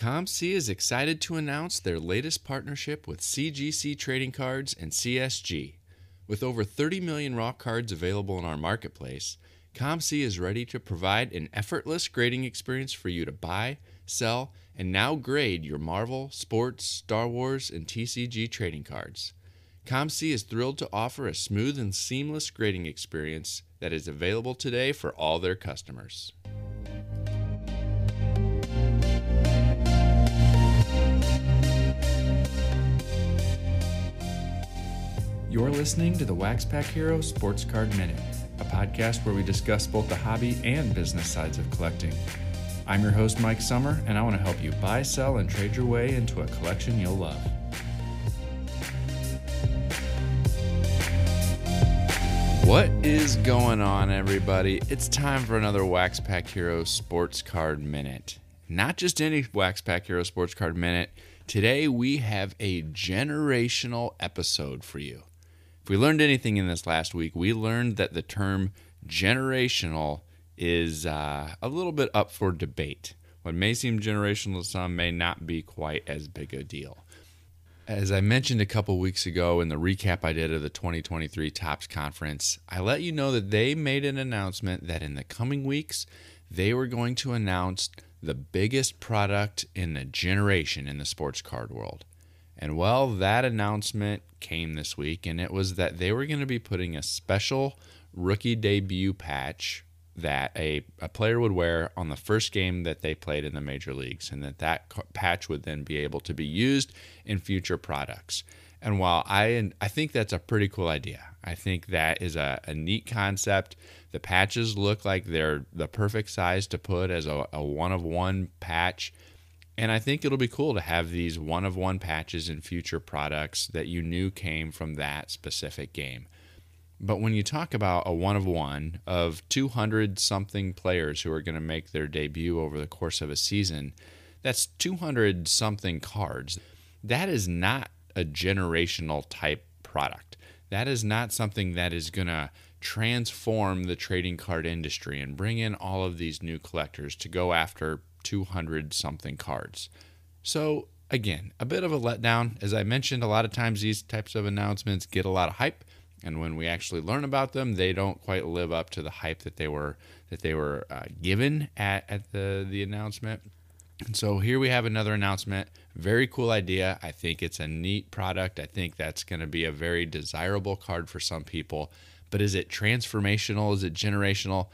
COMC is excited to announce their latest partnership with CGC Trading Cards and CSG. With over 30 million raw cards available in our marketplace, COMC is ready to provide an effortless grading experience for you to buy, sell, and now grade your Marvel, Sports, Star Wars, and TCG trading cards. COMC is thrilled to offer a smooth and seamless grading experience that is available today for all their customers. You're listening to the Wax Pack Hero Sports Card Minute, a podcast where we discuss both the hobby and business sides of collecting. I'm your host, Mike Sommer, and I want to help you buy, sell, and trade your way into a collection you'll love. What is going on, everybody? It's time for another Wax Pack Hero Sports Card Minute. Not just any Wax Pack Hero Sports Card Minute. Today, we have a generational episode for you. If we learned anything in this last week, we learned that the term generational is uh, a little bit up for debate. What may seem generational to some may not be quite as big a deal. As I mentioned a couple weeks ago in the recap I did of the 2023 Topps Conference, I let you know that they made an announcement that in the coming weeks, they were going to announce the biggest product in the generation in the sports card world. And well, that announcement came this week, and it was that they were going to be putting a special rookie debut patch that a, a player would wear on the first game that they played in the major leagues, and that that patch would then be able to be used in future products. And while I I think that's a pretty cool idea, I think that is a, a neat concept. The patches look like they're the perfect size to put as a, a one of one patch and I think it'll be cool to have these one of one patches in future products that you knew came from that specific game. But when you talk about a one of one of 200 something players who are going to make their debut over the course of a season, that's 200 something cards. That is not a generational type product. That is not something that is going to transform the trading card industry and bring in all of these new collectors to go after 200 something cards. So, again, a bit of a letdown. As I mentioned, a lot of times these types of announcements get a lot of hype, and when we actually learn about them, they don't quite live up to the hype that they were that they were uh, given at, at the the announcement. And so here we have another announcement. Very cool idea. I think it's a neat product. I think that's going to be a very desirable card for some people. But is it transformational? Is it generational?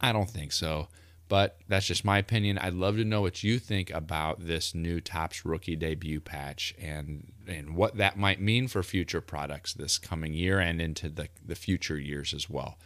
I don't think so. But that's just my opinion. I'd love to know what you think about this new Topps rookie debut patch and and what that might mean for future products this coming year and into the, the future years as well.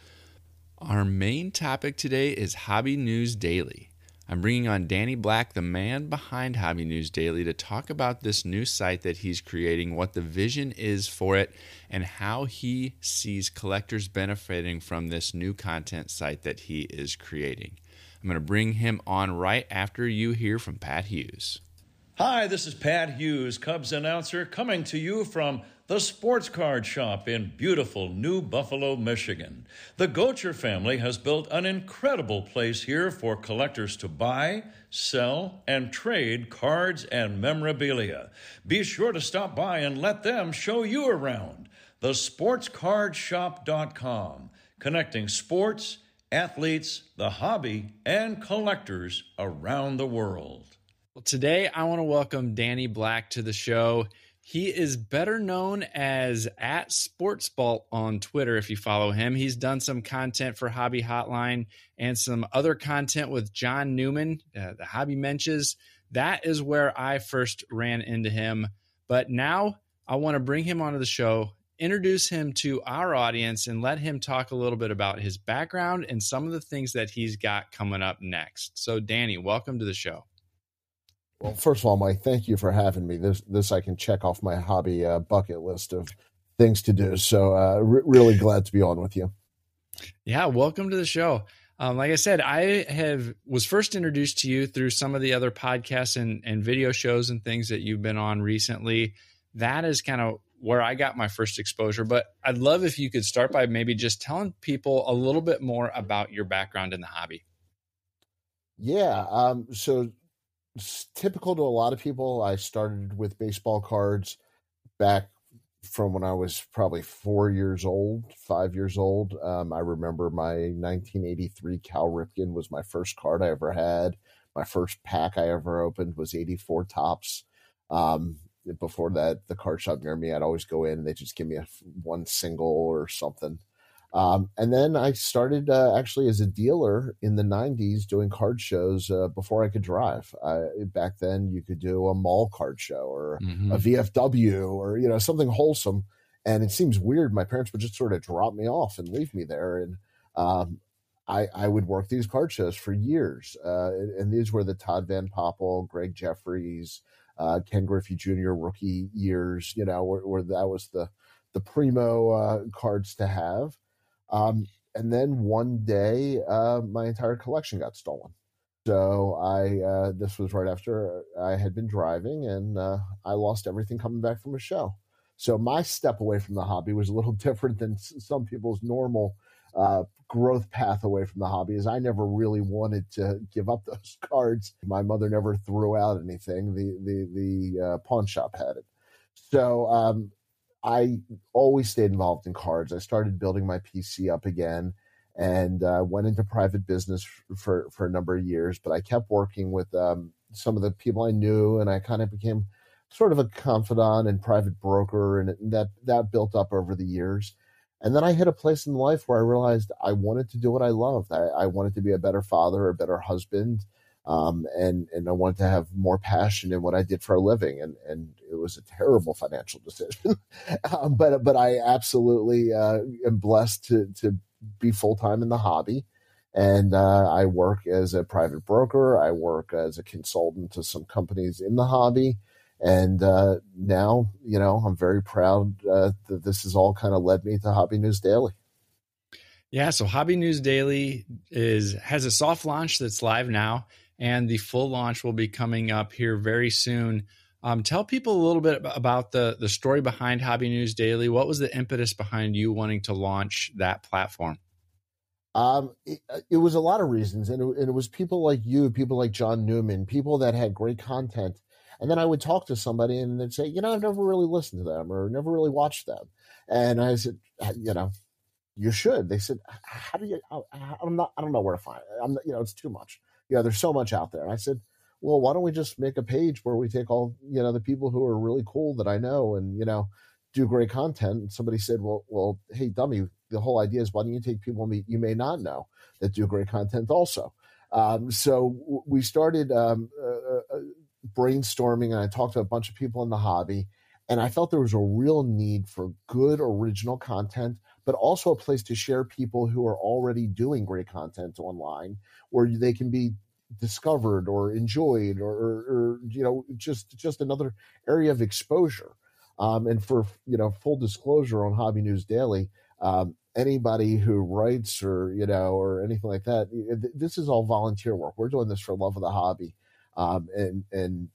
Our main topic today is Hobby News Daily. I'm bringing on Danny Black, the man behind Hobby News Daily, to talk about this new site that he's creating, what the vision is for it, and how he sees collectors benefiting from this new content site that he is creating. I'm going to bring him on right after you hear from Pat Hughes. Hi, this is Pat Hughes, Cubs announcer, coming to you from the Sports Card Shop in beautiful New Buffalo, Michigan. The Gocher family has built an incredible place here for collectors to buy, sell, and trade cards and memorabilia. Be sure to stop by and let them show you around. TheSportsCardShop.com, connecting sports athletes, the hobby, and collectors around the world. Well, today I want to welcome Danny Black to the show. He is better known as at Sportsbalt on Twitter if you follow him. He's done some content for Hobby Hotline and some other content with John Newman, uh, the Hobby Menches. That is where I first ran into him. But now I want to bring him onto the show introduce him to our audience and let him talk a little bit about his background and some of the things that he's got coming up next. So, Danny, welcome to the show. Well, first of all, Mike, thank you for having me. This this I can check off my hobby uh, bucket list of things to do. So, uh, re- really glad to be on with you. Yeah, welcome to the show. Um, like I said, I have was first introduced to you through some of the other podcasts and, and video shows and things that you've been on recently. That is kind of where I got my first exposure. But I'd love if you could start by maybe just telling people a little bit more about your background in the hobby. Yeah. Um, so typical to a lot of people, I started with baseball cards back from when I was probably four years old, five years old. Um, I remember my 1983 Cal Ripken was my first card I ever had. My first pack I ever opened was 84 Topps. Um, before that, the card shop near me, I'd always go in and they just give me a one single or something. Um, and then I started uh, actually as a dealer in the 90s doing card shows uh, before I could drive. I, back then, you could do a mall card show or mm-hmm. a VFW or, you know, something wholesome. And it seems weird. My parents would just sort of drop me off and leave me there. And um, I, I, would work these card shows for years. Uh, and these were the Todd Van Poppel, Gregg Jefferies, uh, Ken Griffey Jr. rookie years, you know, where, where that was the, the primo uh, cards to have. Um, and then one day, uh, my entire collection got stolen. So I, uh, this was right after I had been driving, and uh, I lost everything coming back from a show. So my step away from the hobby was a little different than some people's normal uh, growth path away from the hobby. Is I never really wanted to give up those cards. My mother never threw out anything. The the the uh, pawn shop had it. So um, I always stayed involved in cards. I started building my PC up again and uh, went into private business for, for a number of years. But I kept working with um, some of the people I knew, and I kind of became sort of a confidant and private broker, and that that built up over the years. And then I hit a place in life where I realized I wanted to do what I loved. I, I wanted to be a better father, a better husband, um, and and I wanted to have more passion in what I did for a living, and and it was a terrible financial decision, um, but but I absolutely uh, am blessed to to be full time in the hobby, and uh, I work as a private broker. I work as a consultant to some companies in the hobby, and uh, now you know I'm very proud uh, that this has all kind of led me to Hobby News Daily. Yeah, so Hobby News Daily is has a soft launch that's live now and the full launch will be coming up here very soon. Um, tell people a little bit about the the story behind Hobby News Daily. What was the impetus behind you wanting to launch that platform? Um, it, it, was a lot of reasons, and it, and it, was people like you, people like John Newman, people that had great content. And then I would talk to somebody, and they'd say, "You know, I've never really listened to them, or never really watched them." And I said, "You know, you should." They said, "How do you? I, am not. I don't know where to find it. I'm, you know, it's too much." you know, there's so much out there. And I said, well, why don't we just make a page where we take all, you know, the people who are really cool that I know and, you know, do great content. And somebody said, well, well, hey, dummy, the whole idea is why don't you take people you may not know that do great content also? Um, so we started um, uh, uh, uh, brainstorming and I talked to a bunch of people in the hobby and I felt there was a real need for good original content, but also a place to share people who are already doing great content online where they can be discovered or enjoyed or, or, or you know, just, just another area of exposure. Um, and for, you know, full disclosure on Hobby News Daily, um, anybody who writes or, you know, or anything like that, this is all volunteer work. We're doing this for love of the hobby. Um, and, and,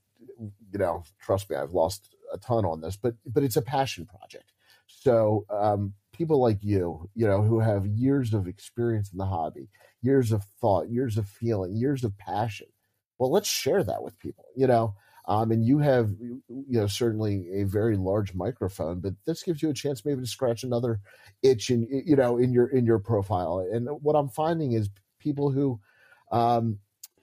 you know, trust me, I've lost a ton on this, but but it's a passion project. So um, people like you, you know, who have years of experience in the hobby, years of thought, years of feeling, years of passion. Well, let's share that with people, you know. Um, and you have, you know, certainly a very large microphone, but this gives you a chance maybe to scratch another itch in, you know, in your in your profile. And what I'm finding is people who um,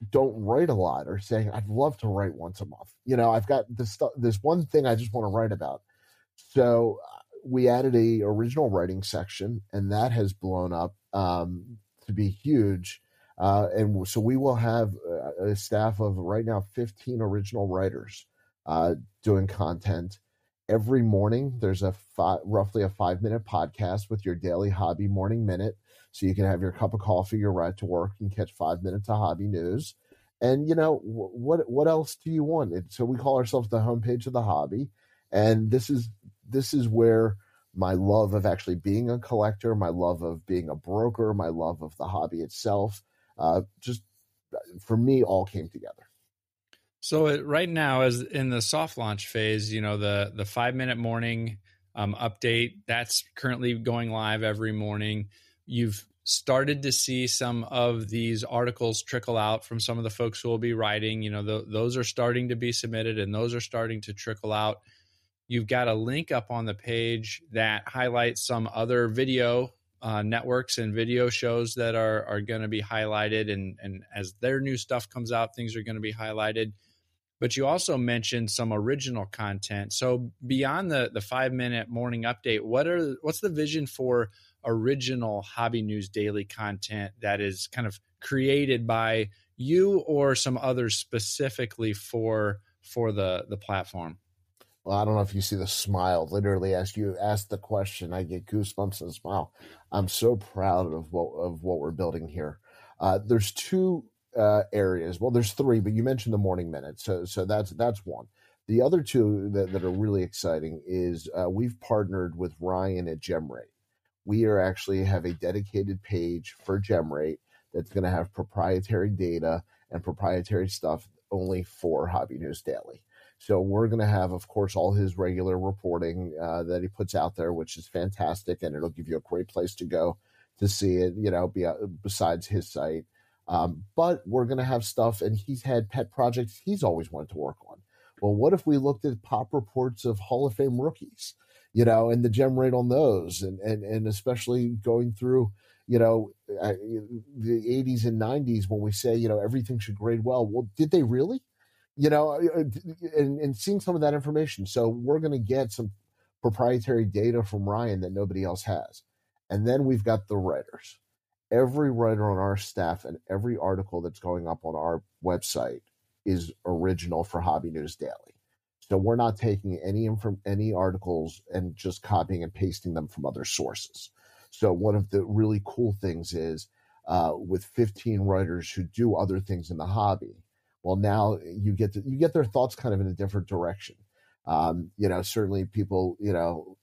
don't write a lot are saying I'd love to write once a month. You know, I've got this stuff. There's one thing I just want to write about. So uh, we added a original writing section, and that has blown up um, to be huge. Uh, and so we will have a staff of right now 15 original writers uh, doing content every morning. There's a five, roughly a five minute podcast with your daily hobby morning minute so you can have your cup of coffee, your ride to work, and catch five minutes of hobby news. And you know what? What else do you want? So we call ourselves the homepage of the hobby, and this is this is where my love of actually being a collector, my love of being a broker, my love of the hobby itself, uh, just for me, all came together. So it, right now, as in the soft launch phase, you know the the five minute morning um, update that's currently going live every morning you've started to see some of these articles trickle out from some of the folks who will be writing. You know, th- those are starting to be submitted and those are starting to trickle out. You've got a link up on the page that highlights some other video uh, networks and video shows that are are going to be highlighted, and and as their new stuff comes out, things are going to be highlighted. But you also mentioned some original content. So beyond the the five minute morning update, what are what's the vision for original Hobby News Daily content that is kind of created by you or some others specifically for for the the platform? Well, I don't know if you see the smile. Literally, as you ask the question, I get goosebumps and smile. I'm so proud of what of what we're building here. Uh, there's two uh, areas. Well, there's three, but you mentioned the morning minute, so so that's that's one. The other two that, that are really exciting is uh, we've partnered with Ryan at GemRate. We are actually have a dedicated page for GemRate that's going to have proprietary data and proprietary stuff only for Hobby News Daily. So we're going to have, of course, all his regular reporting uh, that he puts out there, which is fantastic, and it'll give you a great place to go to see it. You know, be, uh, besides his site, um, but we're going to have stuff, and he's had pet projects he's always wanted to work on. Well, what if we looked at pop reports of Hall of Fame rookies, you know, and the gem rate on those, and and and especially going through, you know, uh, the 80s and 90s when we say, you know, everything should grade well. Well, did they really? you know, uh, uh, and, and seeing some of that information. So we're going to get some proprietary data from Ryan that nobody else has. And then we've got the writers. Every writer on our staff and every article that's going up on our website is original for Hobby News Daily. So we're not taking any from any articles and just copying and pasting them from other sources. So one of the really cool things is uh, with 15 writers who do other things in the hobby, well now you get to, you get their thoughts kind of in a different direction um, you know certainly people you know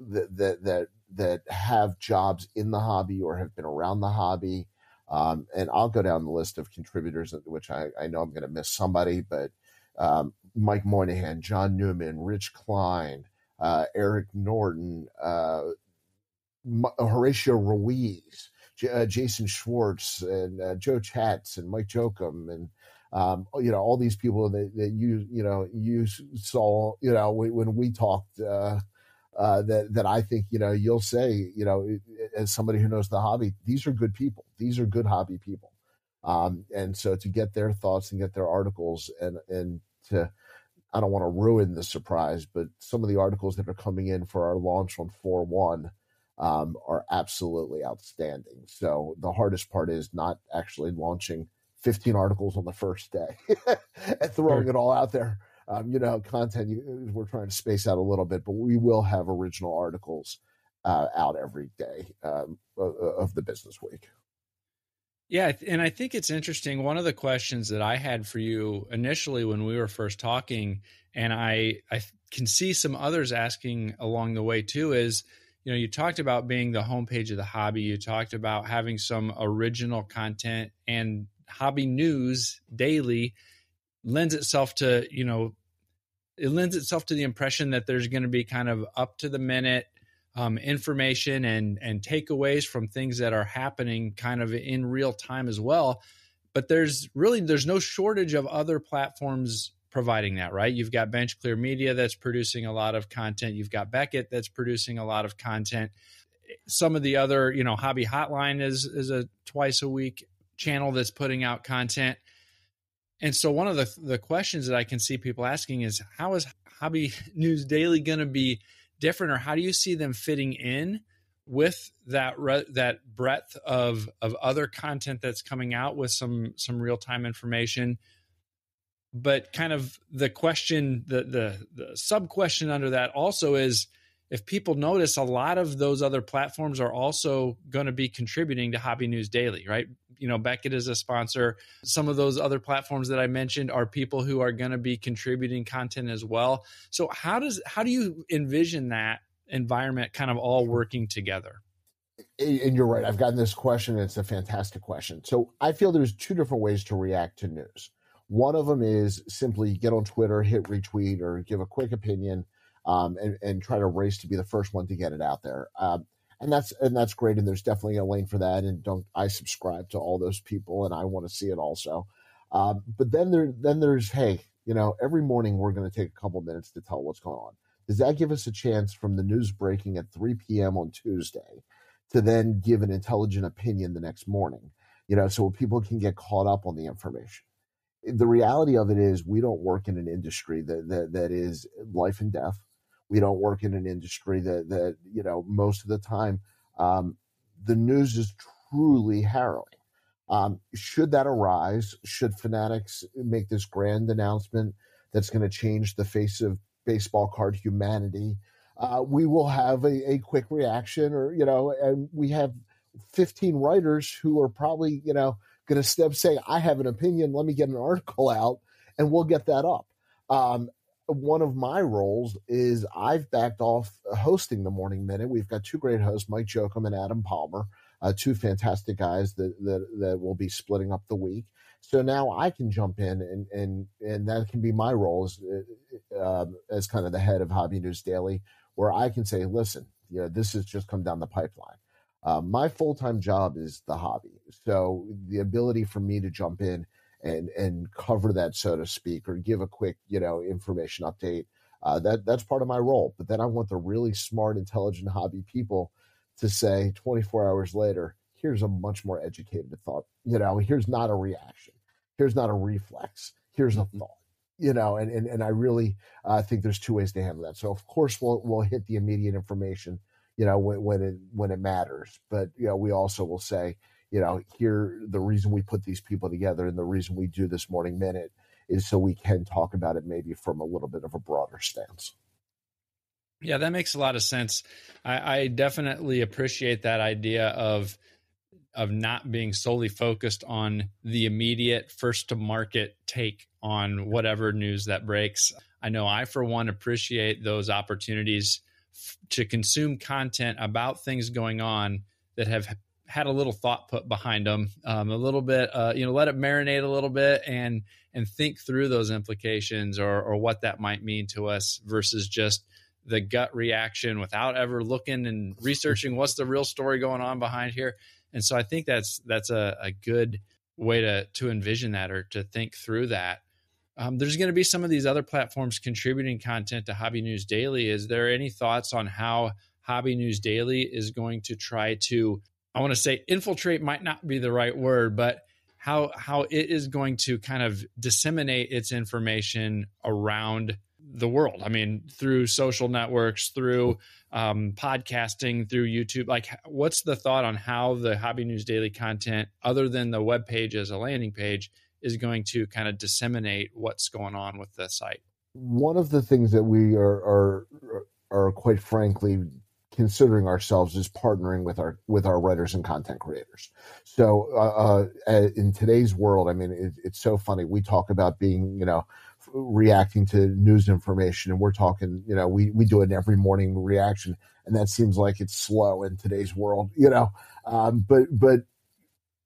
that that that that have jobs in the hobby or have been around the hobby. Um, and I'll go down the list of contributors, which I, I know I'm going to miss somebody, but um, Mike Moynihan, John Newman, Rich Klein, uh, Eric Norton, uh, Horatio Ruiz, J- uh, Jason Schwartz, and uh, Joe Chatz, and Mike Jokum, and um, you know, all these people that, that you, you know, you saw, you know, when we talked, uh, that that I think you know you'll say you know as somebody who knows the hobby these are good people. These are good hobby people. Um, and so to get their thoughts and get their articles and and to I don't want to ruin the surprise but some of the articles that are coming in for our launch on 4 1 um, are absolutely outstanding. So the hardest part is not actually launching 15 articles on the first day and throwing it all out there. Um, you know, content, you, we're trying to space out a little bit, but we will have original articles uh, out every day um, of the business week. Yeah, and I think it's interesting. One of the questions that I had for you initially when we were first talking, and I I can see some others asking along the way too, is you know you talked about being the homepage of the hobby. You talked about having some original content, and hobby news daily lends itself to you know it lends itself to the impression that there's going to be kind of up to the minute um, information and and takeaways from things that are happening kind of in real time as well. But there's really there's no shortage of other platforms providing that right? You've got bench clear media that's producing a lot of content. You've got beckett that's producing a lot of content. Some of the other you know hobby hotline is is a twice a week channel that's putting out content. And so one of the the questions that I can see people asking is how is Hobby News Daily going to be different or how do you see them fitting in with that re- that breadth of of other content that's coming out with some some real-time information? But kind of the question the the the sub question under that also is if people notice a lot of those other platforms are also going to be contributing to hobby news daily right? You know beckett is a sponsor. Some of those other platforms that i mentioned are people who are going to be contributing content as well. So how does how do you envision that environment kind of all working together? And you're right i've gotten this question and it's a fantastic question. So i feel there's two different ways to react to news. One of them is simply get on twitter hit retweet or give a quick opinion um, and, and try to race to be the first one to get it out there um, and that's and that's great. And there's definitely a lane for that. And don't I subscribe to all those people, and I want to see it also. Um, but then there then there's hey, you know, every morning we're going to take a couple minutes to tell what's going on. Does that give us a chance from the news breaking at 3 p.m. on Tuesday to then give an intelligent opinion the next morning? You know, so people can get caught up on the information. The reality of it is, we don't work in an industry that that, that is life and death. We don't work in an industry that that you know most of the time um, the news is truly harrowing. Um, should that arise, should Fanatics make this grand announcement that's going to change the face of baseball card humanity, uh, we will have a, a quick reaction, or you know, and we have 15 writers who are probably you know going to step say, "I have an opinion. Let me get an article out," and we'll get that up. Um, one of my roles is I've backed off hosting the Morning Minute. We've got two great hosts, Mike Jokum and Adam Palmer uh, two fantastic guys that, that that will be splitting up the week. So now I can jump in and and and that can be my role as uh, as kind of the head of Hobby News Daily, where I can say, listen, you know, this has just come down the pipeline. Uh, my full time job is the hobby, so the ability for me to jump in and and cover that, so to speak, or give a quick you know information update. Uh, that that's part of my role. But then I want the really smart, intelligent hobby people to say 24 hours later, here's a much more educated thought. You know, here's not a reaction. Here's not a reflex. Here's a mm-hmm. thought. You know, and and, and I really uh, think there's two ways to handle that. So of course we'll we'll hit the immediate information, you know, when, when it when it matters. But you know, we also will say, you know, here the reason we put these people together and the reason we do this morning minute is so we can talk about it maybe from a little bit of a broader stance. Yeah, that makes a lot of sense. I, I definitely appreciate that idea of of not being solely focused on the immediate first to market take on whatever news that breaks. I know I, for one, appreciate those opportunities f- to consume content about things going on that have had a little thought put behind them, um, a little bit, uh, you know, let it marinate a little bit and and think through those implications or or what that might mean to us versus just the gut reaction without ever looking and researching what's the real story going on behind here. And so I think that's that's a, a good way to to envision that or to think through that. Um, there's going to be some of these other platforms contributing content to Hobby News Daily. Is there any thoughts on how Hobby News Daily is going to try to? I want to say infiltrate might not be the right word, but how how it is going to kind of disseminate its information around the world. I mean, through social networks, through um, podcasting, through YouTube. Like, what's the thought on how the Hobby News Daily content, other than the web page as a landing page, is going to kind of disseminate what's going on with the site? One of the things that we are are are quite frankly considering ourselves as partnering with our with our writers and content creators. So uh, uh, in today's world, I mean, it, it's so funny. We talk about being, you know, reacting to news information and we're talking you know we we do an every morning reaction and that seems like it's slow in today's world you know um, but but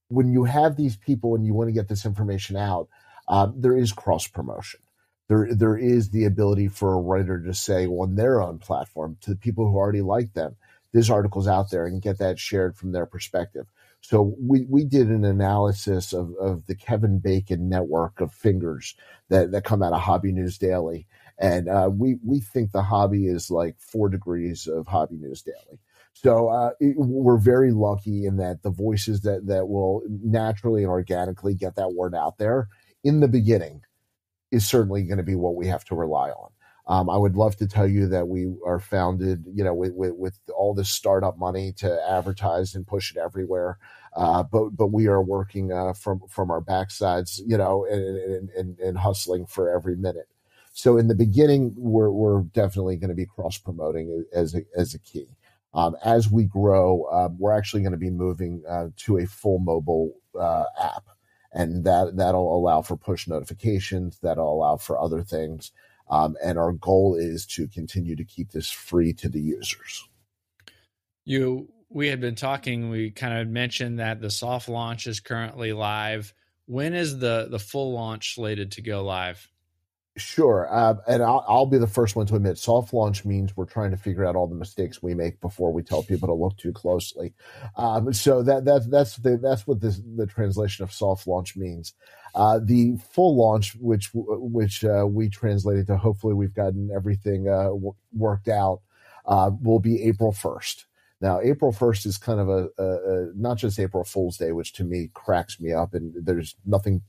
when you have these people and you want to get this information out um, there is cross promotion there there is the ability for a writer to say on their own platform to the people who already like them this article's out there and get that shared from their perspective so we, we did an analysis of, of the Kevin Bacon network of fingers that, that come out of Hobby News Daily. And uh, we, we think the hobby is like four degrees of Hobby News Daily. So uh, it, we're very lucky in that the voices that, that will naturally and organically get that word out there in the beginning is certainly going to be what we have to rely on. Um, I would love to tell you that we are founded, you know, with, with, with all this startup money to advertise and push it everywhere. Uh, but but we are working uh, from from our backsides, you know, and, and, and hustling for every minute. So in the beginning, we're we're definitely going to be cross promoting as a, as a key. Um, as we grow, uh, we're actually going to be moving uh, to a full mobile uh, app, and that that'll allow for push notifications. That'll allow for other things. Um, and our goal is to continue to keep this free to the users. You, we had been talking. We kind of mentioned that the soft launch is currently live. When is the the full launch slated to go live? Sure. Uh, and I'll, I'll, be the first one to admit soft launch means we're trying to figure out all the mistakes we make before we tell people to look too closely. Um, so that, that, that's the, that's what this, the translation of soft launch means. Uh, the full launch, which, which, uh, we translated to hopefully we've gotten everything, uh, w- worked out, uh, will be April 1st. Now, April 1st is kind of a, a, a, not just April Fool's Day, which to me cracks me up, and there's nothing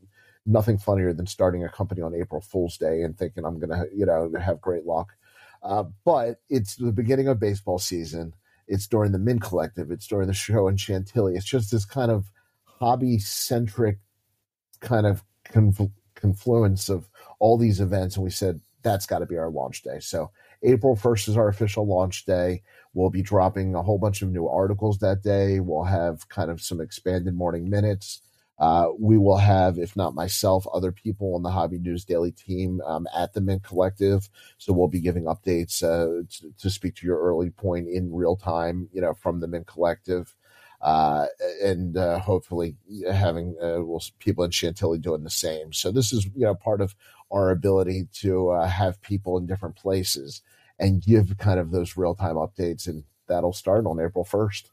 nothing funnier than starting a company on April Fool's Day and thinking I'm going to, you know, have great luck. Uh, but it's the beginning of baseball season. It's during the Mint Collective. It's during the show in Chantilly. It's just this kind of hobby centric kind of confl- confluence of all these events. And we said, that's got to be our launch day. So April 1st is our official launch day. We'll be dropping a whole bunch of new articles that day. We'll have kind of some expanded morning minutes. Uh, we will have, if not myself, other people on the Hobby News Daily team um, at the Mint Collective. So we'll be giving updates uh, to, to, speak to your early point in real time, you know, from the Mint Collective. Uh, and uh, hopefully having uh, we'll, people in Chantilly doing the same. So this is you know part of our ability to have people in different places and give kind of those real time updates, and that'll start on April first.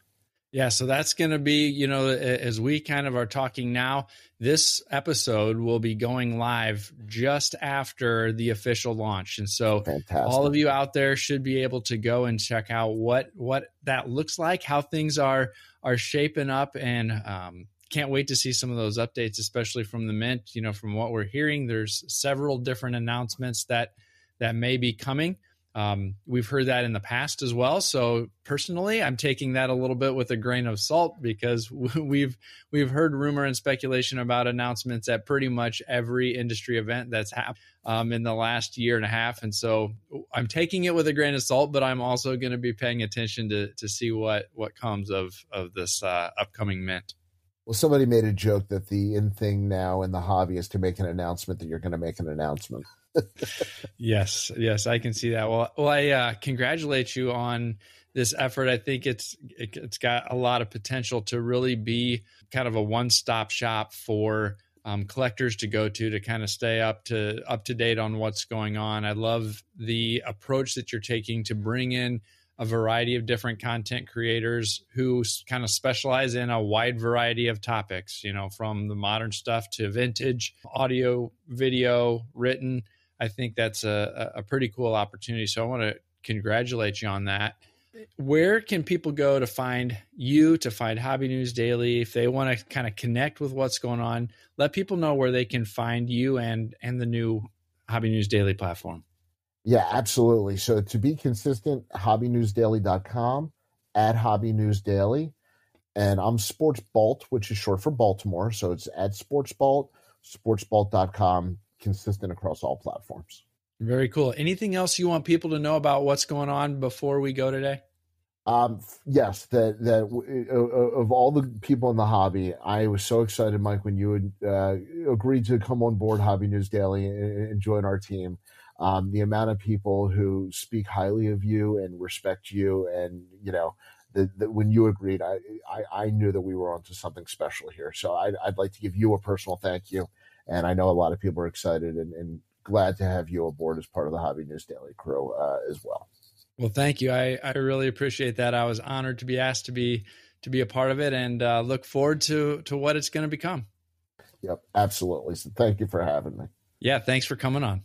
Yeah, so that's going to be, you know, as we kind of are talking now, this episode will be going live just after the official launch. And so Fantastic. all of you out there should be able to go and check out what what that looks like, how things are are shaping up and um, can't wait to see some of those updates especially from the mint, you know, from what we're hearing there's several different announcements that that may be coming. Um, we've heard that in the past as well. So personally, I'm taking that a little bit with a grain of salt because we've we've heard rumor and speculation about announcements at pretty much every industry event that's happened um, in the last year and a half. And so I'm taking it with a grain of salt, but I'm also going to be paying attention to to see what what comes of of this uh, upcoming mint. Well, somebody made a joke that the in thing now in the hobby is to make an announcement that you're going to make an announcement yes, yes, I can see that. Well, well, I uh, congratulate you on this effort. I think it's it, has got a lot of potential to really be kind of a one-stop shop for um, collectors to go to to kind of stay up to up to date on what's going on. I love the approach that you're taking to bring in a variety of different content creators who kind of specialize in a wide variety of topics, you know, from the modern stuff to vintage, audio, video, written. I think that's a, a pretty cool opportunity. So I want to congratulate you on that. Where can people go to find you, to find Hobby News Daily? If they want to kind of connect with what's going on, let people know where they can find you and and the new Hobby News Daily platform. Yeah, absolutely. So to be consistent, hobbynewsdaily.com, at Hobby News Daily. And I'm Sports Balt, which is short for Baltimore. So it's at Sports Balt, sportsbalt.com consistent across all platforms. Very cool. Anything else you want people to know about what's going on before we go today? Um, yes, that that of all the people in the hobby, I was so excited, Mike, when you had uh, agreed to come on board Hobby News Daily and, and join our team. Um, the amount of people who speak highly of you and respect you, and you know, the, the, when you agreed, I, I, I knew that we were onto something special here. So I'd, I'd like to give you a personal thank you and I know a lot of people are excited and, and glad to have you aboard as part of the Hobby News Daily crew uh, as well. Well, thank you. I, I really appreciate that. I was honored to be asked to be to be a part of it, and uh, look forward to to what it's going to become. Yep, absolutely. So, thank you for having me. Yeah, thanks for coming on.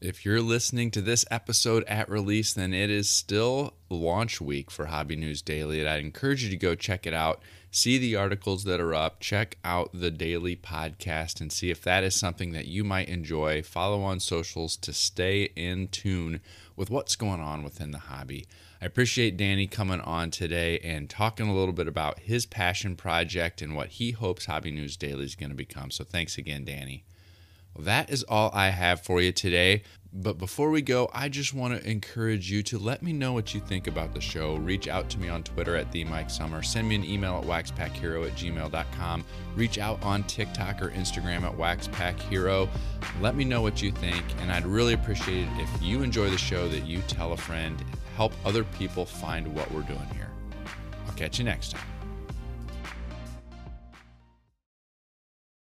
If you're listening to this episode at release, then it is still launch week for Hobby News Daily. And I'd encourage you to go check it out, see the articles that are up, check out the daily podcast, and see if that is something that you might enjoy. Follow on socials to stay in tune with what's going on within the hobby. I appreciate Danny coming on today and talking a little bit about his passion project and what he hopes Hobby News Daily is going to become. So thanks again, Danny. That is all I have for you today. But before we go, I just want to encourage you to let me know what you think about the show. Reach out to me on Twitter at the Mike Sommer. Send me an email at waxpackhero at gmail.com. Reach out on TikTok or Instagram at waxpackhero. Let me know what you think, and I'd really appreciate it if you enjoy the show that you tell a friend. Help other people find what we're doing here. I'll catch you next time.